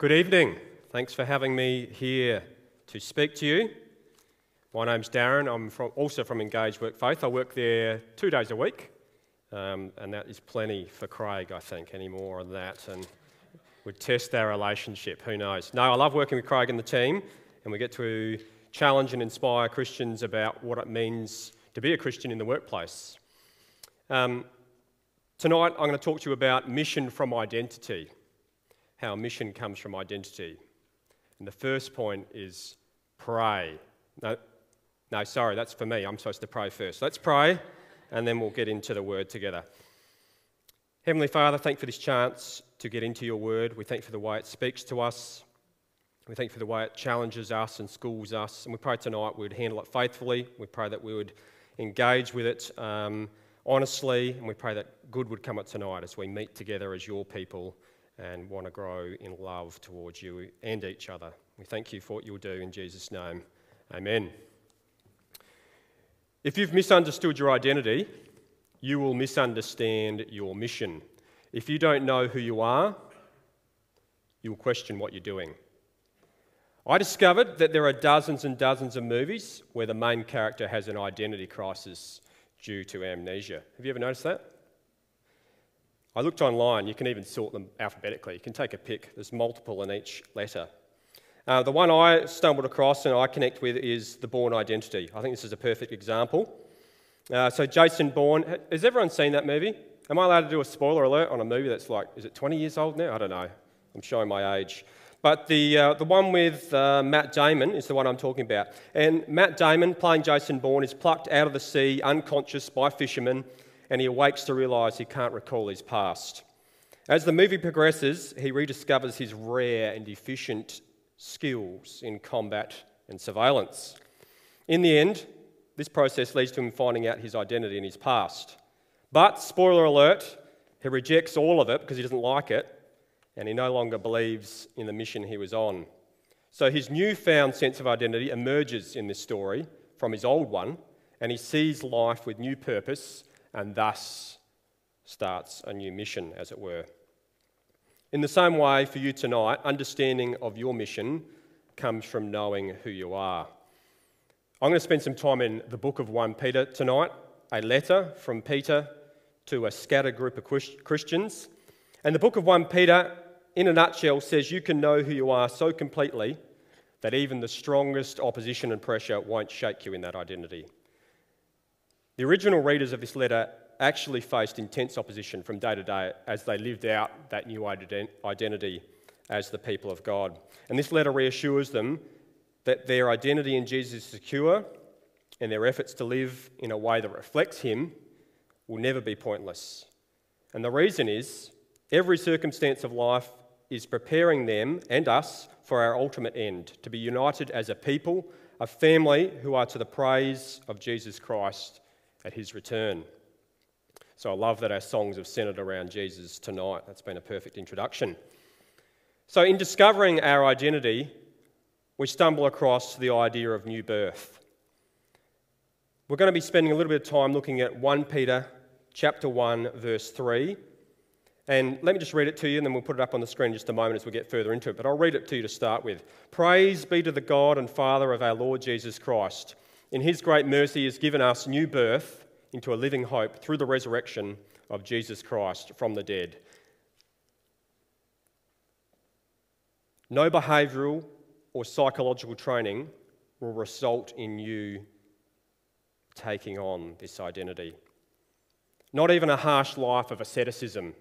Good evening. Thanks for having me here to speak to you. My name's Darren. I'm from, also from Engage Work Faith. I work there two days a week, um, and that is plenty for Craig, I think. Any more on that, and would test our relationship. Who knows? No, I love working with Craig and the team, and we get to challenge and inspire Christians about what it means to be a Christian in the workplace. Um, tonight, I'm going to talk to you about mission from identity how mission comes from identity. And the first point is pray. No, no, sorry, that's for me. I'm supposed to pray first. Let's pray, and then we'll get into the word together. Heavenly Father, thank you for this chance to get into your word. We thank you for the way it speaks to us. We thank you for the way it challenges us and schools us. And we pray tonight we would handle it faithfully. We pray that we would engage with it um, honestly. And we pray that good would come up tonight as we meet together as your people and want to grow in love towards you and each other. We thank you for what you'll do in Jesus' name. Amen. If you've misunderstood your identity, you will misunderstand your mission. If you don't know who you are, you'll question what you're doing. I discovered that there are dozens and dozens of movies where the main character has an identity crisis due to amnesia. Have you ever noticed that? I looked online, you can even sort them alphabetically. You can take a pick, there's multiple in each letter. Uh, the one I stumbled across and I connect with is the Bourne Identity. I think this is a perfect example. Uh, so, Jason Bourne, has everyone seen that movie? Am I allowed to do a spoiler alert on a movie that's like, is it 20 years old now? I don't know. I'm showing my age. But the, uh, the one with uh, Matt Damon is the one I'm talking about. And Matt Damon, playing Jason Bourne, is plucked out of the sea unconscious by fishermen and he awakes to realise he can't recall his past. As the movie progresses, he rediscovers his rare and efficient skills in combat and surveillance. In the end, this process leads to him finding out his identity and his past. But, spoiler alert, he rejects all of it because he doesn't like it, and he no longer believes in the mission he was on. So his newfound sense of identity emerges in this story from his old one, and he sees life with new purpose and thus starts a new mission, as it were. In the same way, for you tonight, understanding of your mission comes from knowing who you are. I'm going to spend some time in the book of 1 Peter tonight, a letter from Peter to a scattered group of Christians. And the book of 1 Peter, in a nutshell, says you can know who you are so completely that even the strongest opposition and pressure won't shake you in that identity. The original readers of this letter actually faced intense opposition from day to day as they lived out that new identity as the people of God. And this letter reassures them that their identity in Jesus is secure and their efforts to live in a way that reflects Him will never be pointless. And the reason is every circumstance of life is preparing them and us for our ultimate end to be united as a people, a family who are to the praise of Jesus Christ at his return. So I love that our songs have centered around Jesus tonight. That's been a perfect introduction. So, in discovering our identity, we stumble across the idea of new birth. We're going to be spending a little bit of time looking at 1 Peter chapter 1 verse 3. And let me just read it to you and then we'll put it up on the screen in just a moment as we get further into it. But I'll read it to you to start with. Praise be to the God and Father of our Lord Jesus Christ in his great mercy, has given us new birth into a living hope through the resurrection of Jesus Christ from the dead. No behavioural or psychological training will result in you taking on this identity. Not even a harsh life of asceticism,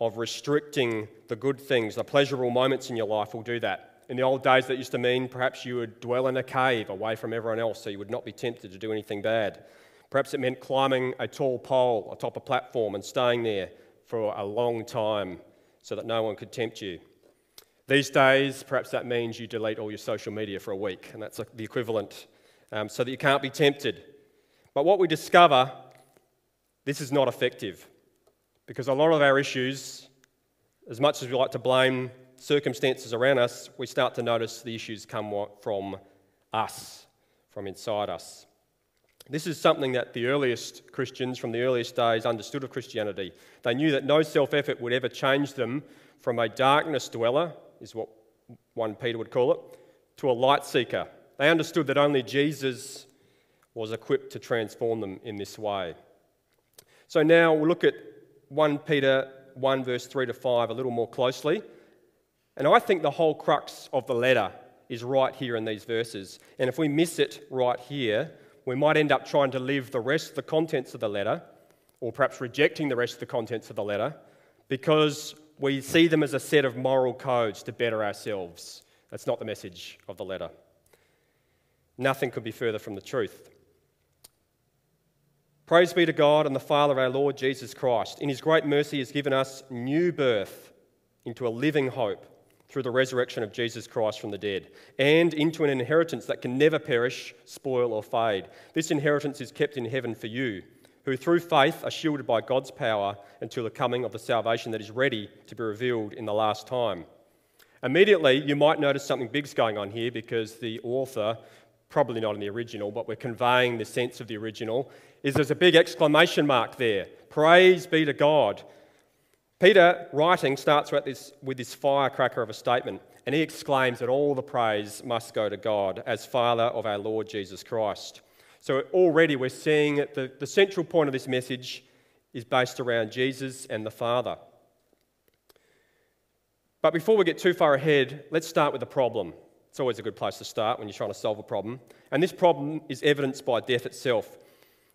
of restricting the good things, the pleasurable moments in your life will do that. In the old days, that used to mean perhaps you would dwell in a cave away from everyone else so you would not be tempted to do anything bad. Perhaps it meant climbing a tall pole atop a platform and staying there for a long time so that no one could tempt you. These days, perhaps that means you delete all your social media for a week, and that's the equivalent, um, so that you can't be tempted. But what we discover, this is not effective, because a lot of our issues, as much as we like to blame circumstances around us, we start to notice the issues come from us, from inside us. This is something that the earliest Christians from the earliest days understood of Christianity. They knew that no self effort would ever change them from a darkness dweller, is what 1 Peter would call it, to a light seeker. They understood that only Jesus was equipped to transform them in this way. So now we'll look at 1 Peter 1, verse 3 to 5 a little more closely. And I think the whole crux of the letter is right here in these verses. And if we miss it right here, we might end up trying to live the rest of the contents of the letter, or perhaps rejecting the rest of the contents of the letter, because we see them as a set of moral codes to better ourselves. That's not the message of the letter. Nothing could be further from the truth. Praise be to God and the Father of our Lord Jesus Christ. In his great mercy, he has given us new birth into a living hope through the resurrection of Jesus Christ from the dead, and into an inheritance that can never perish, spoil, or fade. This inheritance is kept in heaven for you, who through faith are shielded by God's power until the coming of the salvation that is ready to be revealed in the last time. Immediately, you might notice something big's going on here because the author, probably not in the original, but we're conveying the sense of the original, is there's a big exclamation mark there. Praise be to God. Peter, writing, starts with this, with this firecracker of a statement, and he exclaims that all the praise must go to God as Father of our Lord Jesus Christ. So already we're seeing that the, the central point of this message is based around Jesus and the Father. But before we get too far ahead, let's start with the problem. It's always a good place to start when you're trying to solve a problem. And this problem is evidenced by death itself.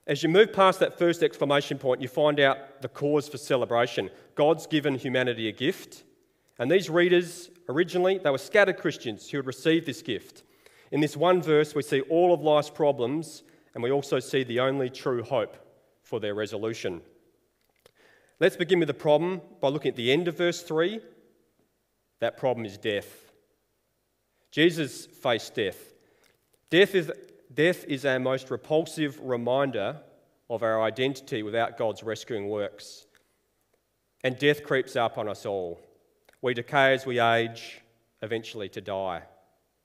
As you move past that first exclamation point, you find out the cause for celebration. God's given humanity a gift. And these readers, originally, they were scattered Christians who had received this gift. In this one verse, we see all of life's problems, and we also see the only true hope for their resolution. Let's begin with the problem by looking at the end of verse 3. That problem is death. Jesus faced death. Death is death is our most repulsive reminder of our identity without God's rescuing works. And death creeps up on us all. We decay as we age, eventually to die.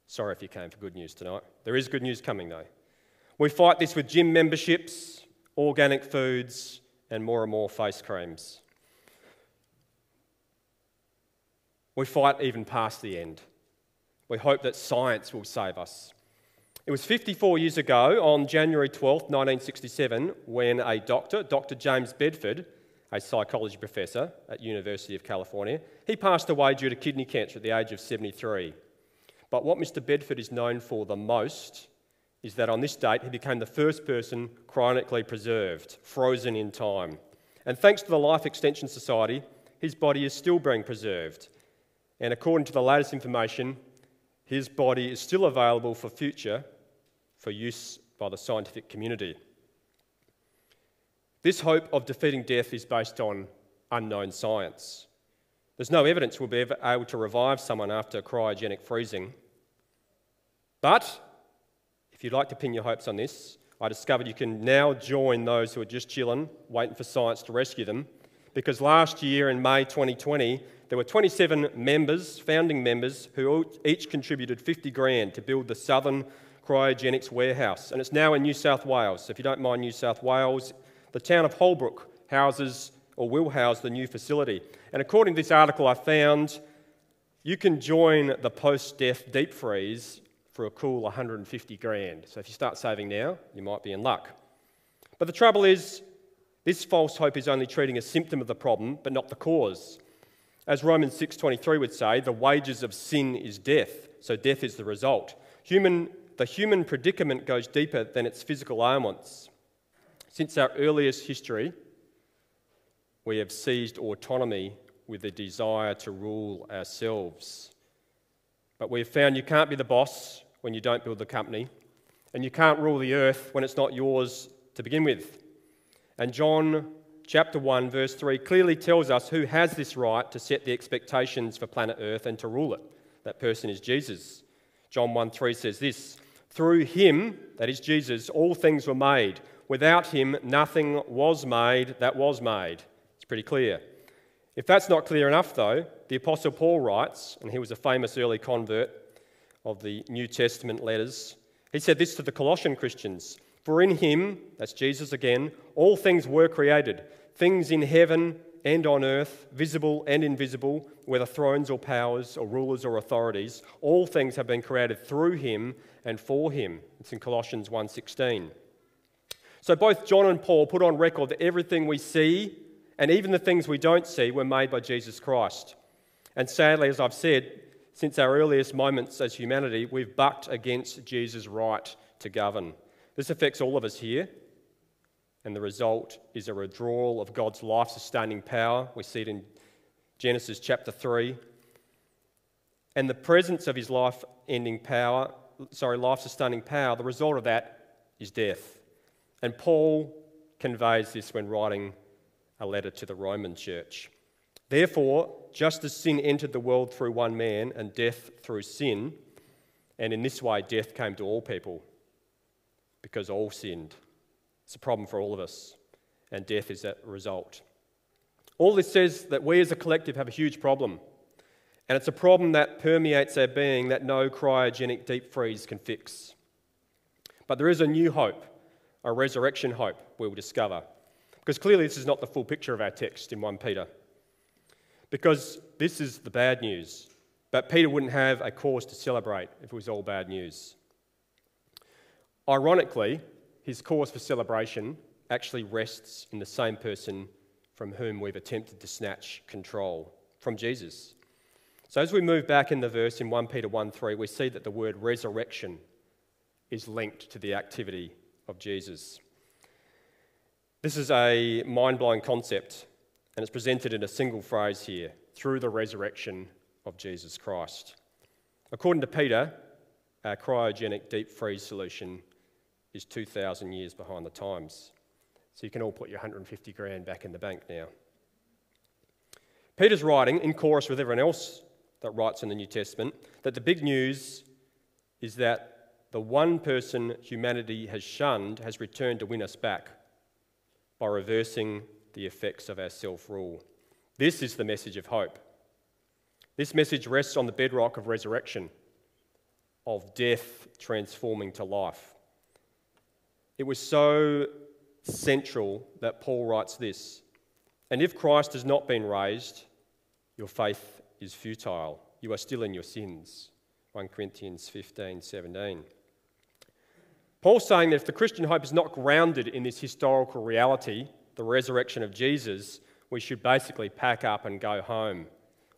Sorry if you came for good news tonight. There is good news coming, though. We fight this with gym memberships, organic foods, and more and more face creams. We fight even past the end. We hope that science will save us. It was 54 years ago, on January 12, 1967, when a doctor, Dr. James Bedford, a psychology professor at University of California, he passed away due to kidney cancer at the age of 73. But what Mr. Bedford is known for the most is that on this date he became the first person cryonically preserved, frozen in time. And thanks to the Life Extension Society, his body is still being preserved. And according to the latest information, his body is still available for future for use by the scientific community. This hope of defeating death is based on unknown science. There's no evidence we'll be able to revive someone after cryogenic freezing. But if you'd like to pin your hopes on this, I discovered you can now join those who are just chilling, waiting for science to rescue them. Because last year in May 2020, there were 27 members, founding members, who each contributed 50 grand to build the southern cryogenics warehouse, and it's now in New South Wales. So if you don't mind New South Wales, the town of Holbrook houses or will house the new facility. And according to this article I found, you can join the post death deep freeze for a cool 150 grand. So if you start saving now, you might be in luck. But the trouble is, this false hope is only treating a symptom of the problem, but not the cause. As Romans 6:23 would say, the wages of sin is death, so death is the result. Human the human predicament goes deeper than its physical ailments. Since our earliest history, we have seized autonomy with the desire to rule ourselves. But we've found you can't be the boss when you don't build the company, and you can't rule the earth when it's not yours to begin with. And John chapter 1, verse 3 clearly tells us who has this right to set the expectations for planet Earth and to rule it. That person is Jesus. John 1 3 says this Through him, that is Jesus, all things were made. Without him, nothing was made that was made. It's pretty clear. If that's not clear enough, though, the Apostle Paul writes, and he was a famous early convert of the New Testament letters, he said this to the Colossian Christians For in him, that's Jesus again, all things were created, things in heaven and on earth, visible and invisible, whether thrones or powers or rulers or authorities, all things have been created through him and for him. It's in Colossians 1:16. So both John and Paul put on record that everything we see and even the things we don't see were made by Jesus Christ. And sadly, as I've said, since our earliest moments as humanity, we've bucked against Jesus' right to govern. This affects all of us here, and the result is a withdrawal of God's life sustaining power. We see it in Genesis chapter 3. And the presence of his life ending power, sorry, life sustaining power, the result of that is death. And Paul conveys this when writing a letter to the Roman church. Therefore, just as sin entered the world through one man and death through sin, and in this way death came to all people because all sinned. It's a problem for all of us, and death is that result. All this says that we as a collective have a huge problem, and it's a problem that permeates our being that no cryogenic deep freeze can fix. But there is a new hope, a resurrection hope, we will discover. Because clearly, this is not the full picture of our text in 1 Peter because this is the bad news. But Peter wouldn't have a cause to celebrate if it was all bad news. Ironically, his cause for celebration actually rests in the same person from whom we've attempted to snatch control from Jesus. So as we move back in the verse in 1 Peter 1 3, we see that the word resurrection is linked to the activity of Jesus. This is a mind blowing concept and it's presented in a single phrase here through the resurrection of Jesus Christ. According to Peter, our cryogenic deep freeze solution is 2,000 years behind the times. So you can all put your 150 grand back in the bank now. Peter's writing, in chorus with everyone else that writes in the New Testament, that the big news is that the one person humanity has shunned has returned to win us back by reversing the effects of our self rule. This is the message of hope. This message rests on the bedrock of resurrection, of death transforming to life. It was so central that Paul writes this And if Christ has not been raised, your faith is futile. You are still in your sins. 1 Corinthians 15 17. Paul's saying that if the Christian hope is not grounded in this historical reality, the resurrection of Jesus, we should basically pack up and go home.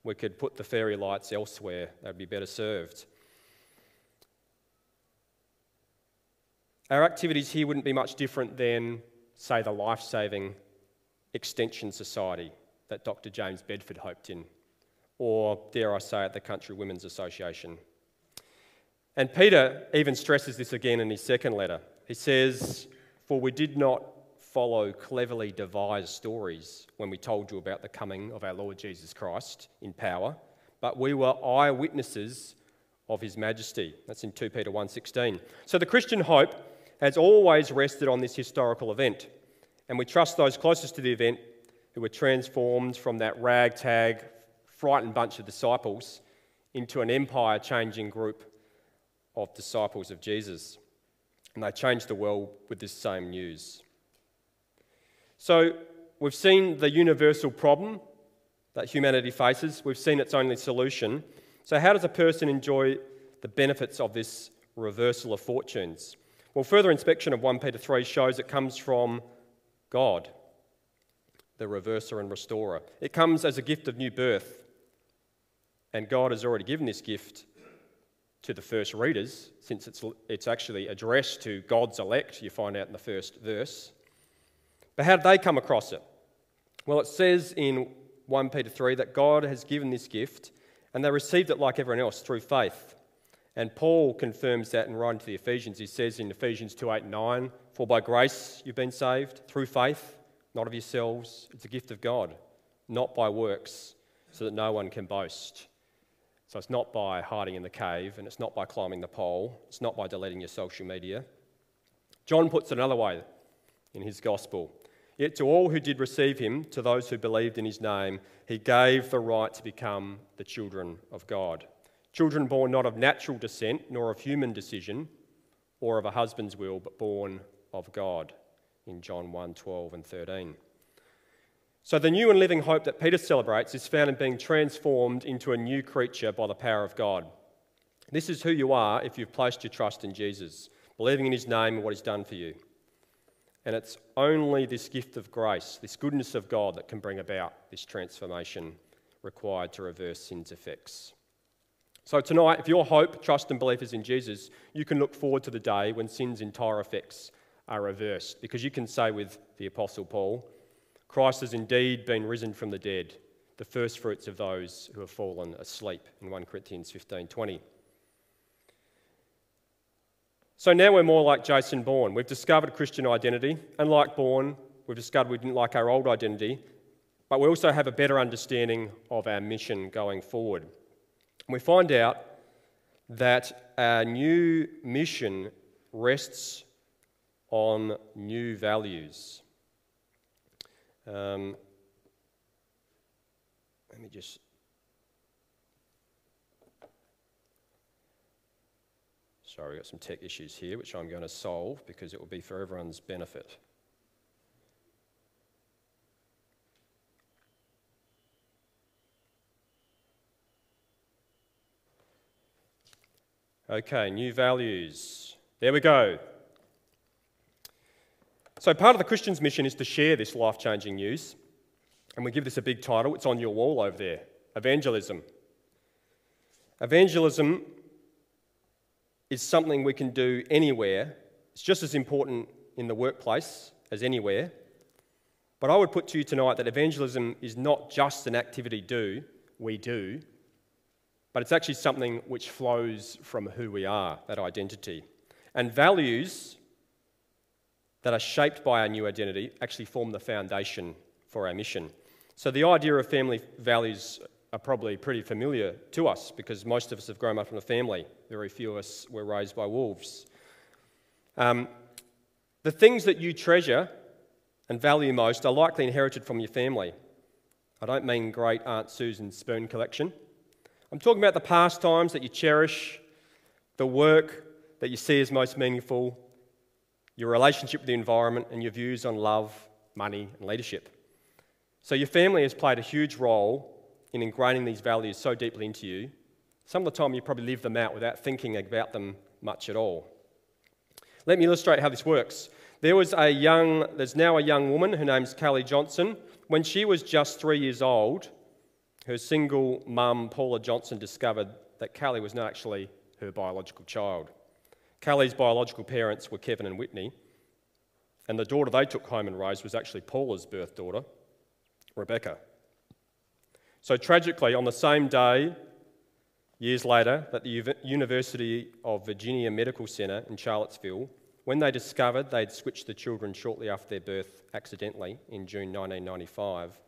We could put the fairy lights elsewhere, they'd be better served. Our activities here wouldn't be much different than, say, the life saving Extension Society that Dr. James Bedford hoped in, or, dare I say it, the Country Women's Association. And Peter even stresses this again in his second letter. He says, For we did not follow cleverly devised stories when we told you about the coming of our Lord Jesus Christ in power, but we were eyewitnesses of his majesty. That's in 2 Peter 1:16. So the Christian hope has always rested on this historical event, and we trust those closest to the event who were transformed from that ragtag, frightened bunch of disciples into an empire changing group of disciples of Jesus. And they changed the world with this same news. So we've seen the universal problem that humanity faces, we've seen its only solution. So, how does a person enjoy the benefits of this reversal of fortunes? Well, further inspection of 1 Peter 3 shows it comes from God, the reverser and restorer. It comes as a gift of new birth. And God has already given this gift to the first readers, since it's, it's actually addressed to God's elect, you find out in the first verse. But how did they come across it? Well, it says in 1 Peter 3 that God has given this gift and they received it like everyone else through faith. And Paul confirms that in writing to the Ephesians. He says in Ephesians 2 8 and 9, For by grace you've been saved through faith, not of yourselves. It's a gift of God, not by works, so that no one can boast. So it's not by hiding in the cave, and it's not by climbing the pole, it's not by deleting your social media. John puts it another way in his gospel. Yet to all who did receive him, to those who believed in his name, he gave the right to become the children of God. Children born not of natural descent, nor of human decision, or of a husband's will, but born of God, in John 1 12 and 13. So, the new and living hope that Peter celebrates is found in being transformed into a new creature by the power of God. This is who you are if you've placed your trust in Jesus, believing in his name and what he's done for you. And it's only this gift of grace, this goodness of God, that can bring about this transformation required to reverse sin's effects. So, tonight, if your hope, trust, and belief is in Jesus, you can look forward to the day when sin's entire effects are reversed. Because you can say with the Apostle Paul, Christ has indeed been risen from the dead, the first fruits of those who have fallen asleep, in 1 Corinthians 15 20. So now we're more like Jason Bourne. We've discovered Christian identity. and like Bourne, we've discovered we didn't like our old identity, but we also have a better understanding of our mission going forward. We find out that our new mission rests on new values. Um, let me just. Sorry, we've got some tech issues here, which I'm going to solve because it will be for everyone's benefit. Okay, new values. There we go. So, part of the Christian's mission is to share this life changing news. And we give this a big title. It's on your wall over there Evangelism. Evangelism is something we can do anywhere. It's just as important in the workplace as anywhere. But I would put to you tonight that evangelism is not just an activity do, we do, but it's actually something which flows from who we are, that identity. And values that are shaped by our new identity actually form the foundation for our mission. So the idea of family values are probably pretty familiar to us because most of us have grown up in a family. Very few of us were raised by wolves. Um, the things that you treasure and value most are likely inherited from your family. I don't mean great Aunt Susan's spoon collection. I'm talking about the pastimes that you cherish, the work that you see as most meaningful, your relationship with the environment, and your views on love, money, and leadership. So, your family has played a huge role in ingraining these values so deeply into you. Some of the time, you probably live them out without thinking about them much at all. Let me illustrate how this works. There was a young, there's now a young woman, her name's Callie Johnson. When she was just three years old, her single mum, Paula Johnson, discovered that Callie was not actually her biological child. Callie's biological parents were Kevin and Whitney, and the daughter they took home and raised was actually Paula's birth daughter, Rebecca. So, tragically, on the same day, years later, that the University of Virginia Medical Center in Charlottesville, when they discovered they'd switched the children shortly after their birth accidentally in June 1995,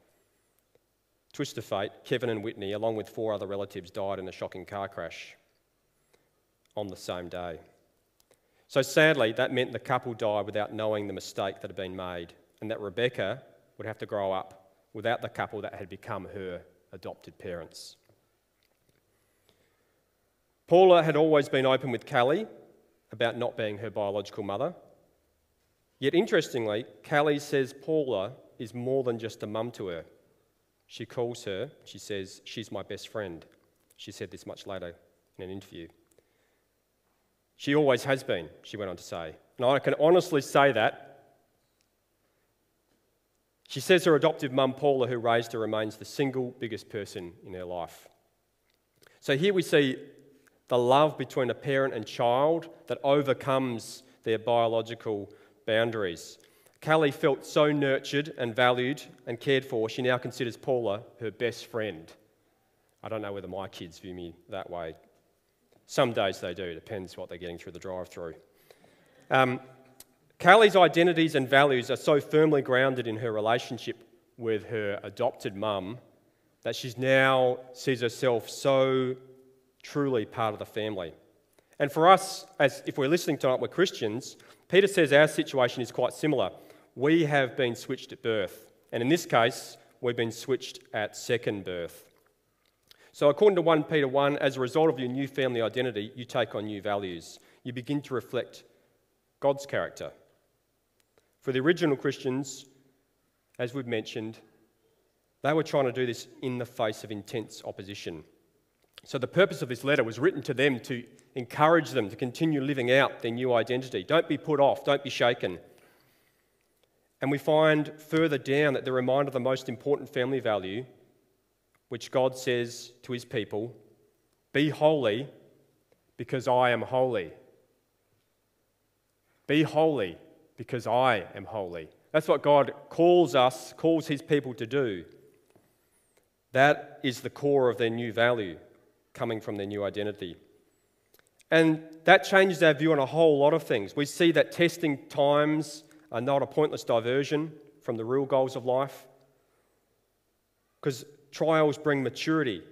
twist of fate, Kevin and Whitney, along with four other relatives, died in a shocking car crash on the same day. So sadly, that meant the couple died without knowing the mistake that had been made, and that Rebecca would have to grow up without the couple that had become her adopted parents. Paula had always been open with Callie about not being her biological mother. Yet interestingly, Callie says Paula is more than just a mum to her. She calls her, she says, she's my best friend. She said this much later in an interview. She always has been, she went on to say. And I can honestly say that. She says her adoptive mum, Paula, who raised her, remains the single biggest person in her life. So here we see the love between a parent and child that overcomes their biological boundaries. Callie felt so nurtured and valued and cared for, she now considers Paula her best friend. I don't know whether my kids view me that way some days they do, depends what they're getting through the drive through. Um, identities and values are so firmly grounded in her relationship with her adopted mum that she's now sees herself so truly part of the family. And for us, as if we're listening tonight, we're Christians, Peter says our situation is quite similar. We have been switched at birth. And in this case, we've been switched at second birth. So, according to 1 Peter 1, as a result of your new family identity, you take on new values. You begin to reflect God's character. For the original Christians, as we've mentioned, they were trying to do this in the face of intense opposition. So, the purpose of this letter was written to them to encourage them to continue living out their new identity. Don't be put off, don't be shaken. And we find further down that the reminder of the most important family value, which God says to his people Be holy because I am holy. Be holy because I am holy. That's what God calls us, calls his people to do. That is the core of their new value coming from their new identity. And that changes our view on a whole lot of things. We see that testing times are not a pointless diversion from the real goals of life. Because trials bring maturity.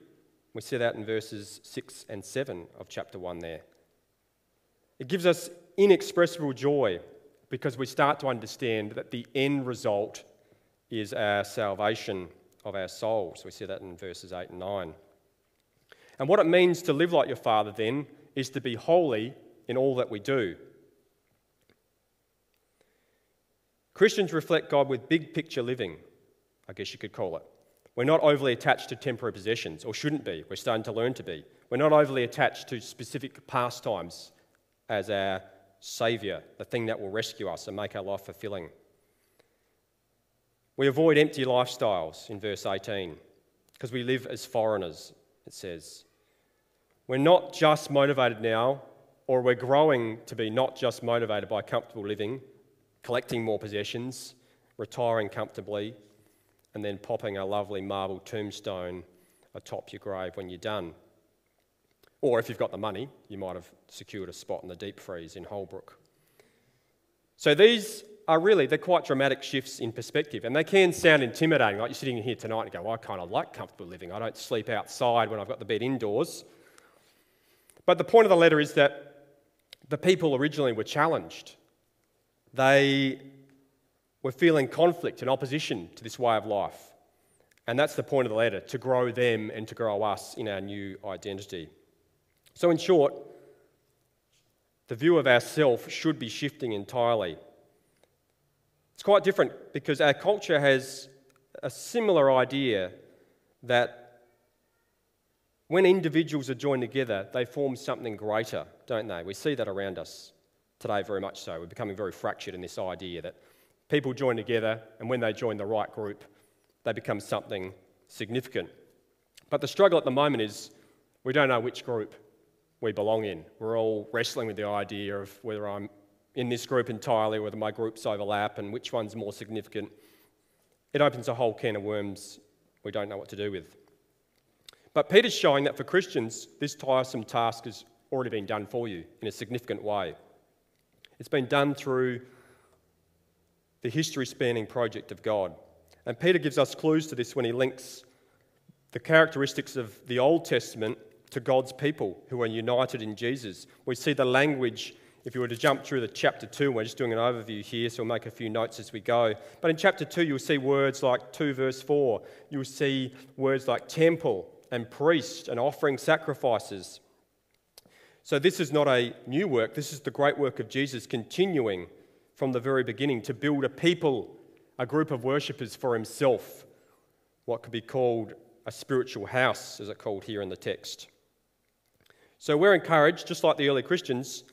We see that in verses 6 and 7 of chapter 1 there. It gives us inexpressible joy because we start to understand that the end result is our salvation of our souls. We see that in verses 8 and 9. And what it means to live like your Father then is to be holy in all that we do. Christians reflect God with big picture living, I guess you could call it. We're not overly attached to temporary possessions, or shouldn't be. We're starting to learn to be. We're not overly attached to specific pastimes as our saviour, the thing that will rescue us and make our life fulfilling. We avoid empty lifestyles in verse 18 because we live as foreigners, it says. We're not just motivated now, or we're growing to be not just motivated by comfortable living, collecting more possessions, retiring comfortably, and then popping a lovely marble tombstone atop your grave when you're done. Or if you've got the money, you might have secured a spot in the deep freeze in Holbrook. So these are really, they're quite dramatic shifts in perspective, and they can sound intimidating. Like you're sitting here tonight and go, well, I kind of like comfortable living. I don't sleep outside when I've got the bed indoors. But the point of the letter is that the people originally were challenged. They were feeling conflict and opposition to this way of life. And that's the point of the letter to grow them and to grow us in our new identity. So, in short, the view of ourself should be shifting entirely. It's quite different because our culture has a similar idea that when individuals are joined together, they form something greater, don't they? We see that around us today very much so. We're becoming very fractured in this idea that people join together, and when they join the right group, they become something significant. But the struggle at the moment is we don't know which group we belong in. We're all wrestling with the idea of whether I'm in this group entirely, whether my groups overlap, and which one's more significant. It opens a whole can of worms we don't know what to do with. But Peter's showing that for Christians, this tiresome task has already been done for you in a significant way. It's been done through the history spanning project of God. And Peter gives us clues to this when he links the characteristics of the Old Testament to God's people who are united in Jesus. We see the language, if you were to jump through the chapter 2, we're just doing an overview here, so we'll make a few notes as we go. But in chapter 2, you'll see words like 2 verse 4, you'll see words like temple, and priest and offering sacrifices. So, this is not a new work, this is the great work of Jesus continuing from the very beginning to build a people, a group of worshippers for himself, what could be called a spiritual house, as it's called here in the text. So, we're encouraged, just like the early Christians,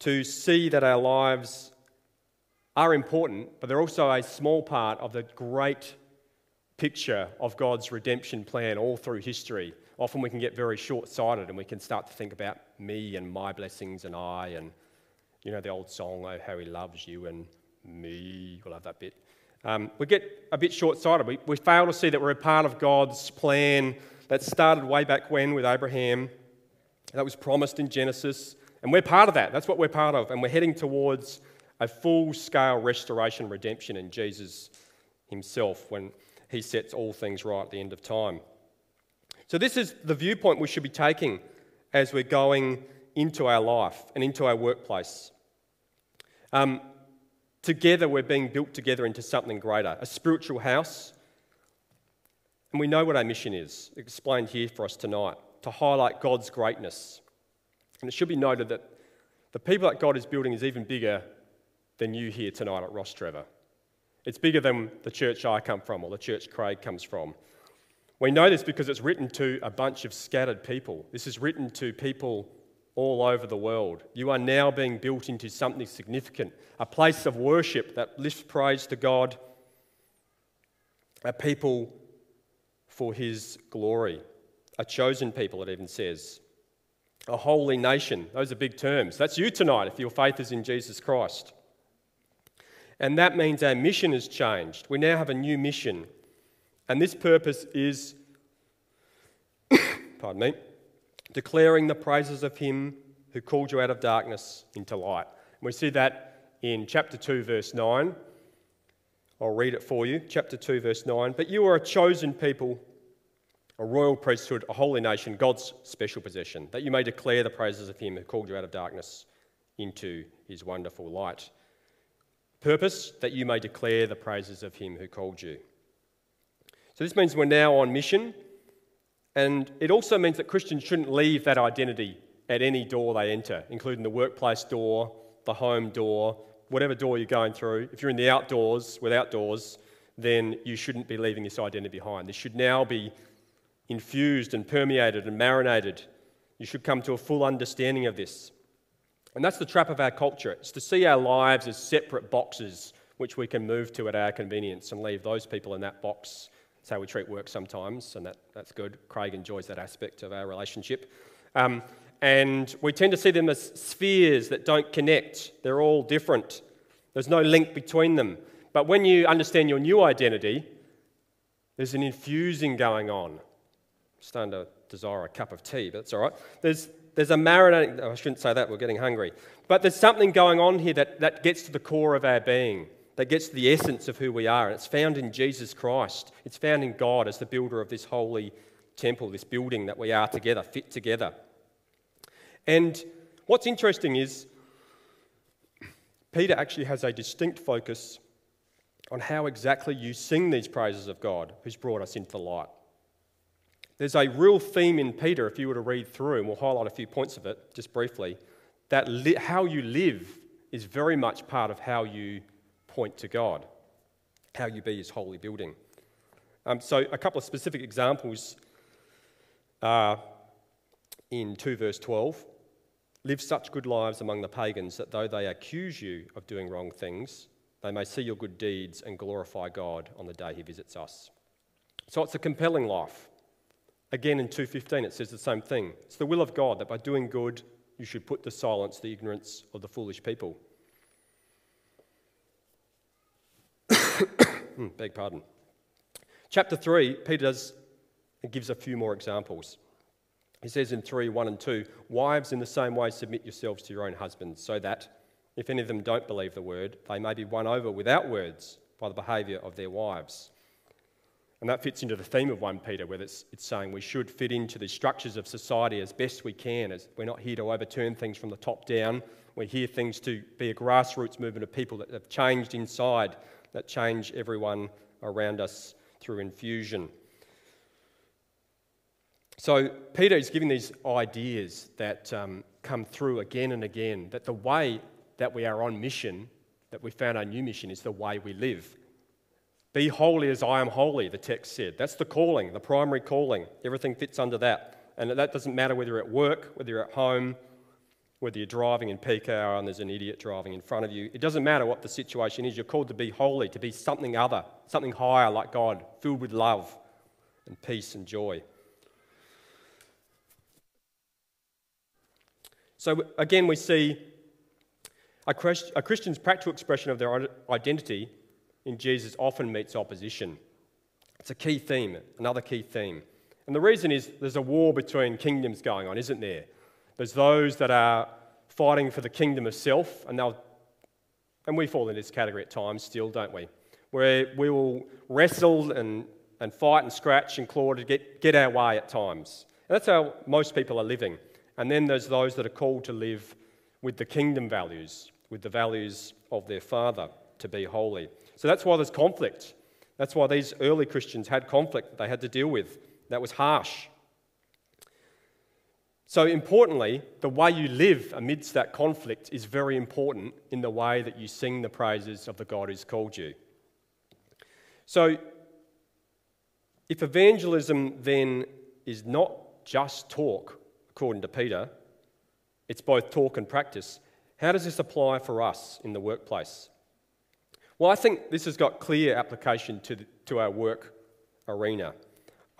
to see that our lives are important, but they're also a small part of the great picture of God's redemption plan all through history. Often we can get very short sighted and we can start to think about me and my blessings and I and, you know, the old song, Oh, How He Loves You and Me. We'll have that bit. Um, we get a bit short sighted. We, we fail to see that we're a part of God's plan that started way back when with Abraham, that was promised in Genesis. And we're part of that. That's what we're part of. And we're heading towards a full scale restoration redemption in Jesus himself when he sets all things right at the end of time. So, this is the viewpoint we should be taking as we're going into our life and into our workplace. Um, together, we're being built together into something greater, a spiritual house. And we know what our mission is, explained here for us tonight, to highlight God's greatness. And it should be noted that the people that God is building is even bigger than you here tonight at Rostrevor. It's bigger than the church I come from or the church Craig comes from. We know this because it's written to a bunch of scattered people. This is written to people all over the world. You are now being built into something significant, a place of worship that lifts praise to God, a people for his glory, a chosen people, it even says, a holy nation. Those are big terms. That's you tonight if your faith is in Jesus Christ. And that means our mission has changed. We now have a new mission. And this purpose is, pardon me, declaring the praises of him who called you out of darkness into light. And we see that in chapter 2, verse 9. I'll read it for you. Chapter 2, verse 9. But you are a chosen people, a royal priesthood, a holy nation, God's special possession, that you may declare the praises of him who called you out of darkness into his wonderful light. Purpose, that you may declare the praises of him who called you. So this means we're now on mission and it also means that Christians shouldn't leave that identity at any door they enter, including the workplace door, the home door, whatever door you're going through. If you're in the outdoors, with outdoors, then you shouldn't be leaving this identity behind. This should now be infused and permeated and marinated. You should come to a full understanding of this. And that's the trap of our culture. It's to see our lives as separate boxes which we can move to at our convenience and leave those people in that box that's how we treat work sometimes, and that, that's good. Craig enjoys that aspect of our relationship. Um, and we tend to see them as spheres that don't connect, they're all different. There's no link between them. But when you understand your new identity, there's an infusing going on. I'm starting to desire a cup of tea, but that's all right. There's, there's a marinating, oh, I shouldn't say that, we're getting hungry. But there's something going on here that, that gets to the core of our being that gets to the essence of who we are. And it's found in Jesus Christ. It's found in God as the builder of this holy temple, this building that we are together, fit together. And what's interesting is Peter actually has a distinct focus on how exactly you sing these praises of God who's brought us into the light. There's a real theme in Peter, if you were to read through, and we'll highlight a few points of it just briefly, that li- how you live is very much part of how you point to God, how you be his holy building. Um, so, a couple of specific examples are in 2 verse 12. Live such good lives among the pagans that though they accuse you of doing wrong things, they may see your good deeds and glorify God on the day he visits us. So it's a compelling life. Again in 2:15 it says the same thing. It's the will of God that by doing good you should put to silence the ignorance of the foolish people. Hmm, beg pardon. Chapter 3, Peter does, gives a few more examples. He says in 3 1 and 2 Wives, in the same way, submit yourselves to your own husbands, so that, if any of them don't believe the word, they may be won over without words by the behaviour of their wives. And that fits into the theme of 1 Peter, where it's, it's saying we should fit into the structures of society as best we can. As we're not here to overturn things from the top down. We're here things to be a grassroots movement of people that have changed inside that change everyone around us through infusion. So, Peter is giving these ideas that um, come through again and again that the way that we are on mission, that we found our new mission, is the way we live. Be holy as I am holy, the text said. That's the calling, the primary calling. Everything fits under that. And that doesn't matter whether you're at work, whether you're at home, whether you're driving in peak hour and there's an idiot driving in front of you. It doesn't matter what the situation is. You're called to be holy, to be something other, something higher like God, filled with love and peace and joy. So, again, we see a, Christian's practical expression of their identity in Jesus often meets opposition. It's a key theme, another key theme. And the reason is there's a war between kingdoms going on, isn't there? There's those that are fighting for the kingdom of self, and they'll And we fall in this category at times still, don't we? Where we will wrestle and, and fight and scratch and claw to get, get our way at times. And that's how most people are living. And then there's those that are called to live with the kingdom values, with the values of their Father, to be holy. So that's why there's conflict. That's why these early Christians had conflict that they had to deal with. That was harsh. So, importantly, the way you live amidst that conflict is very important in the way that you sing the praises of the God who's called you. So, if evangelism then is not just talk, according to Peter, it's both talk and practice, how does this apply for us in the workplace? Well, I think this has got clear application to, the, to our work arena.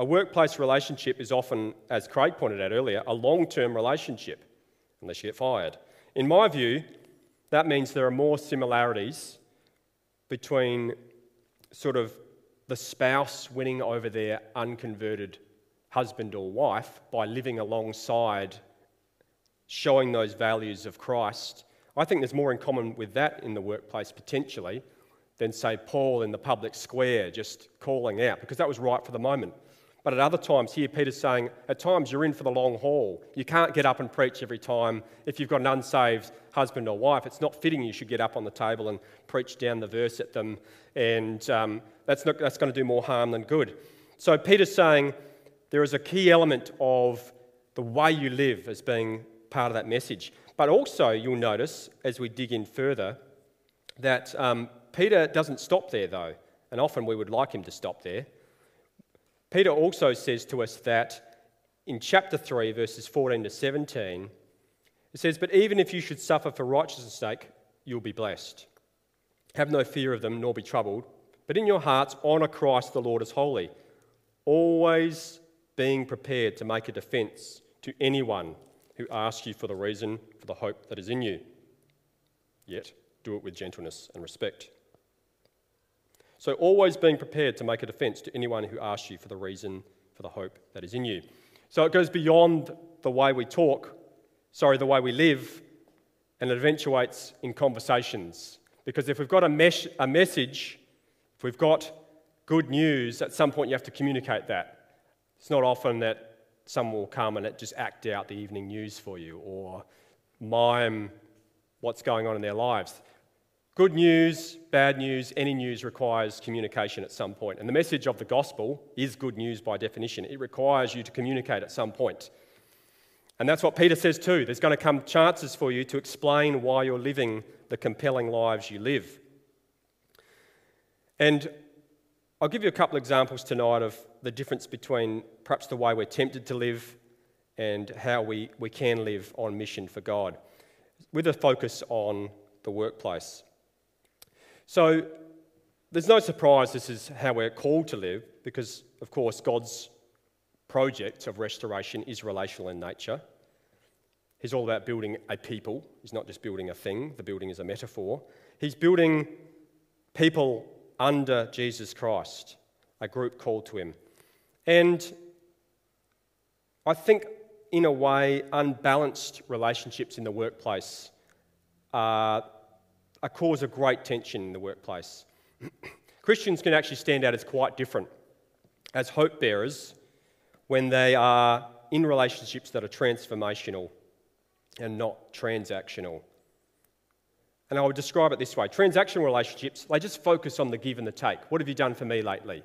A workplace relationship is often, as Craig pointed out earlier, a long term relationship, unless you get fired. In my view, that means there are more similarities between sort of the spouse winning over their unconverted husband or wife by living alongside, showing those values of Christ. I think there's more in common with that in the workplace potentially than, say, Paul in the public square just calling out, because that was right for the moment. But at other times, here Peter's saying, at times you're in for the long haul. You can't get up and preach every time. If you've got an unsaved husband or wife, it's not fitting you should get up on the table and preach down the verse at them. And um, that's, not, that's going to do more harm than good. So Peter's saying there is a key element of the way you live as being part of that message. But also, you'll notice as we dig in further that um, Peter doesn't stop there, though. And often we would like him to stop there. Peter also says to us that in chapter 3, verses 14 to 17, it says, But even if you should suffer for righteousness' sake, you'll be blessed. Have no fear of them, nor be troubled, but in your hearts honour Christ the Lord as holy, always being prepared to make a defence to anyone who asks you for the reason for the hope that is in you. Yet do it with gentleness and respect. So, always being prepared to make a defense to anyone who asks you for the reason for the hope that is in you. So, it goes beyond the way we talk, sorry, the way we live, and it eventuates in conversations. Because if we've got a, a message, if we've got good news, at some point you have to communicate that. It's not often that someone will come and just act out the evening news for you or mime what's going on in their lives. Good news, bad news, any news requires communication at some point. And the message of the gospel is good news by definition. It requires you to communicate at some point. And that's what Peter says too. There's going to come chances for you to explain why you're living the compelling lives you live. And I'll give you a couple of examples tonight of the difference between perhaps the way we're tempted to live and how we, we can live on mission for God, with a focus on the workplace. So there's no surprise this is how we're called to live because, of course, God's project of restoration is relational in nature. He's all about building a people. He's not just building a thing, the building is a metaphor. He's building people under Jesus Christ, a group called to him. And I think, in a way, unbalanced relationships in the workplace are a cause of great tension in the workplace. Christians can actually stand out as quite different as hope bearers when they are in relationships that are transformational and not transactional. And I would describe it this way transactional relationships, they just focus on the give and the take. What have you done for me lately?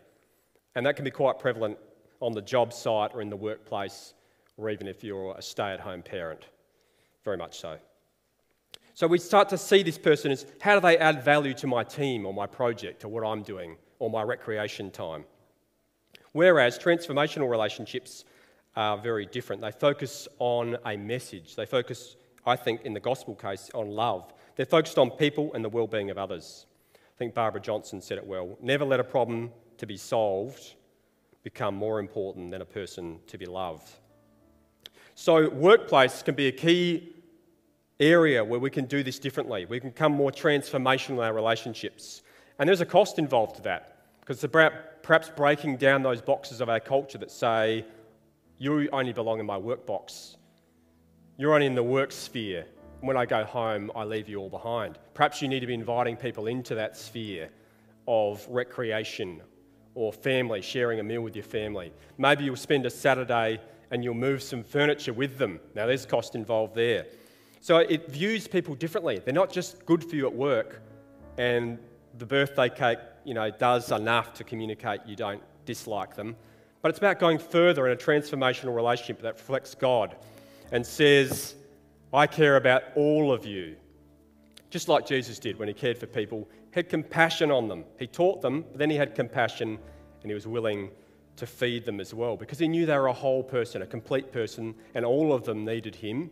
And that can be quite prevalent on the job site or in the workplace, or even if you're a stay at home parent. Very much so. So we start to see this person as how do they add value to my team or my project or what I'm doing or my recreation time. Whereas transformational relationships are very different. They focus on a message. They focus, I think, in the gospel case, on love. They're focused on people and the well being of others. I think Barbara Johnson said it well. Never let a problem to be solved become more important than a person to be loved. So, workplace can be a key area where we can do this differently. We can become more transformational in our relationships. And there's a cost involved to that because it's about perhaps breaking down those boxes of our culture that say, you only belong in my work box. You're only in the work sphere. when I go home, I leave you all behind. Perhaps you need to be inviting people into that sphere of recreation or family, sharing a meal with your family. Maybe you'll spend a Saturday and you'll move some furniture with them. Now, there's cost involved there. So it views people differently. They're not just good for you at work, and the birthday cake, you know, does enough to communicate you don't dislike them. But it's about going further in a transformational relationship that reflects God and says, I care about all of you. Just like Jesus did when he cared for people, had compassion on them. He taught them, but then he had compassion and he was willing to feed them as well because he knew they were a whole person, a complete person, and all of them needed him.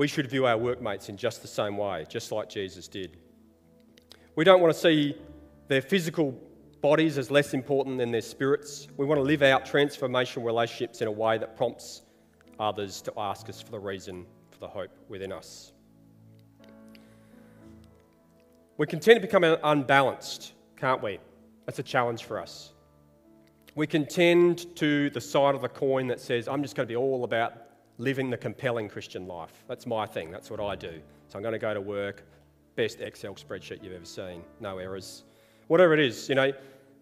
We should view our workmates in just the same way, just like Jesus did. We don't want to see their physical bodies as less important than their spirits. We want to live out transformational relationships in a way that prompts others to ask us for the reason for the hope within us. We can tend to become unbalanced, can't we? That's a challenge for us. We can tend to the side of the coin that says, I'm just going to be all about living the compelling Christian life. That's my thing, that's what I do. So I'm going to go to work, best Excel spreadsheet you've ever seen, no errors. Whatever it is, you know.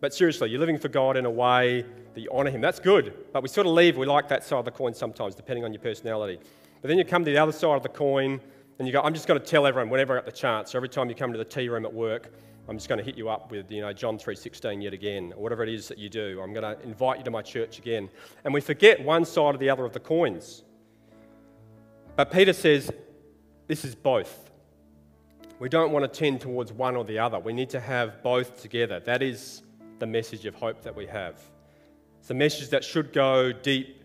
But seriously, you're living for God in a way that you honour Him. That's good. But we sort of leave, we like that side of the coin sometimes, depending on your personality. But then you come to the other side of the coin and you go, I'm just going to tell everyone whenever I get the chance. So every time you come to the tea room at work, I'm just going to hit you up with, you know, John 3.16 yet again, or whatever it is that you do. I'm going to invite you to my church again. And we forget one side or the other of the coins. But Peter says this is both. We don't want to tend towards one or the other. We need to have both together. That is the message of hope that we have. It's the message that should go deep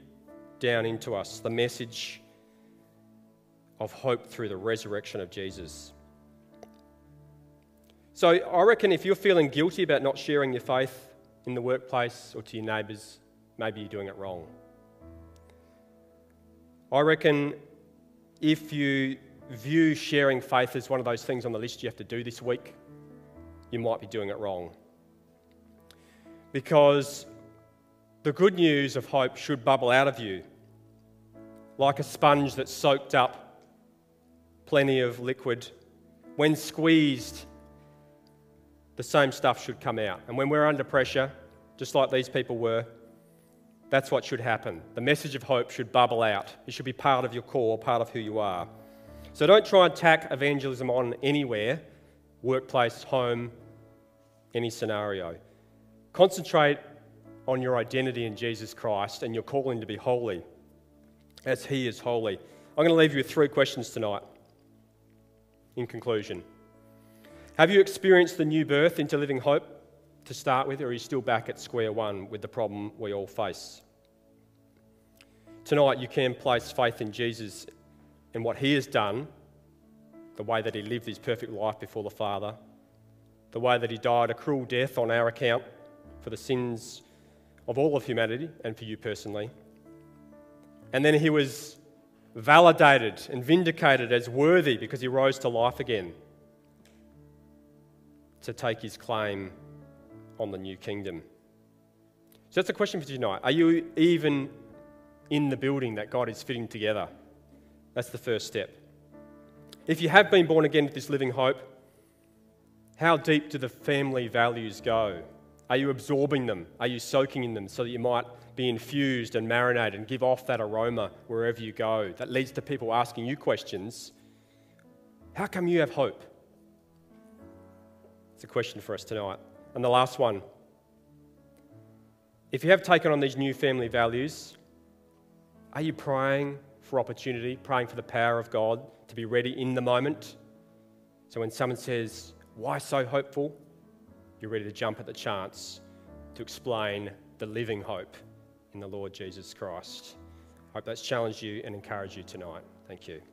down into us, the message of hope through the resurrection of Jesus. So I reckon if you're feeling guilty about not sharing your faith in the workplace or to your neighbours, maybe you're doing it wrong. I reckon if you view sharing faith as one of those things on the list you have to do this week, you might be doing it wrong. Because the good news of hope should bubble out of you like a sponge that's soaked up plenty of liquid. When squeezed, the same stuff should come out. And when we're under pressure, just like these people were, that's what should happen. The message of hope should bubble out. It should be part of your core, part of who you are. So don't try and tack evangelism on anywhere workplace, home, any scenario. Concentrate on your identity in Jesus Christ and your calling to be holy as He is holy. I'm going to leave you with three questions tonight in conclusion. Have you experienced the new birth into living hope to start with, or are you still back at square one with the problem we all face? Tonight, you can place faith in Jesus and what He has done, the way that He lived His perfect life before the Father, the way that He died a cruel death on our account for the sins of all of humanity and for you personally. And then he was validated and vindicated as worthy because he rose to life again to take his claim on the new kingdom. So that's a question for tonight. Are you even in the building that God is fitting together? That's the first step. If you have been born again with this living hope, how deep do the family values go? Are you absorbing them? Are you soaking in them so that you might be infused and marinated and give off that aroma wherever you go? That leads to people asking you questions. How come you have hope? It's a question for us tonight. And the last one if you have taken on these new family values, are you praying for opportunity, praying for the power of God to be ready in the moment? So when someone says, Why so hopeful? you're ready to jump at the chance to explain the living hope in the Lord Jesus Christ. I hope that's challenged you and encouraged you tonight. Thank you.